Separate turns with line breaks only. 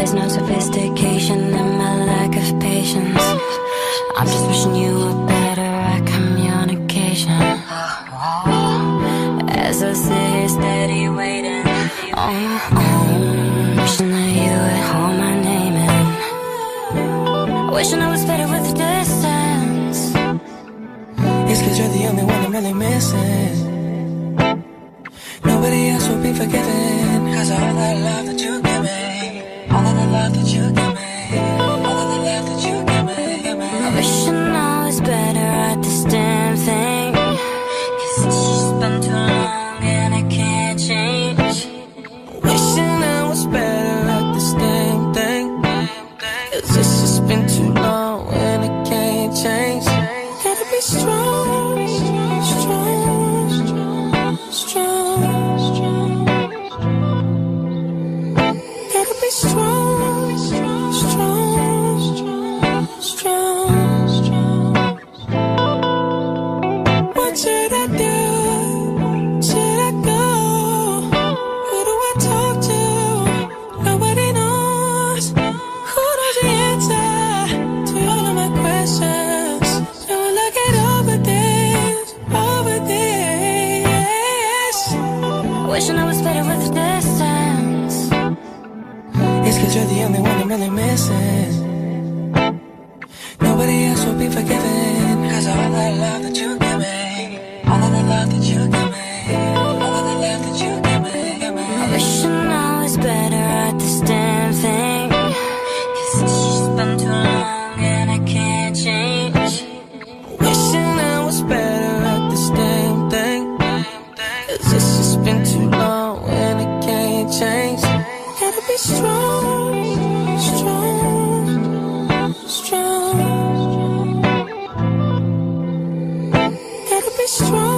There's no sophistication in my lack of patience. I'm just wishing you were better at communication. As I sit here steady waiting on my own, wishing that you would hold my name in. Wishing I was better with the distance.
It's cause you're the only one I'm really missing. Nobody else will be forgiven. Cause all that love that you all of the love that you give me,
Wishing I was better with. It's
cause you're the only one I'm really missing. Nobody else will be forgiven. Cause all that love that you give me, all
of
the love that you give me, all of the love that you give me, give me.
Wishing I was better at this damn thing. Cause it's just been too long and I can't change.
Wishing I was better at this damn thing. Cause it's just been too long and it can't change. Gotta be strong, be strong.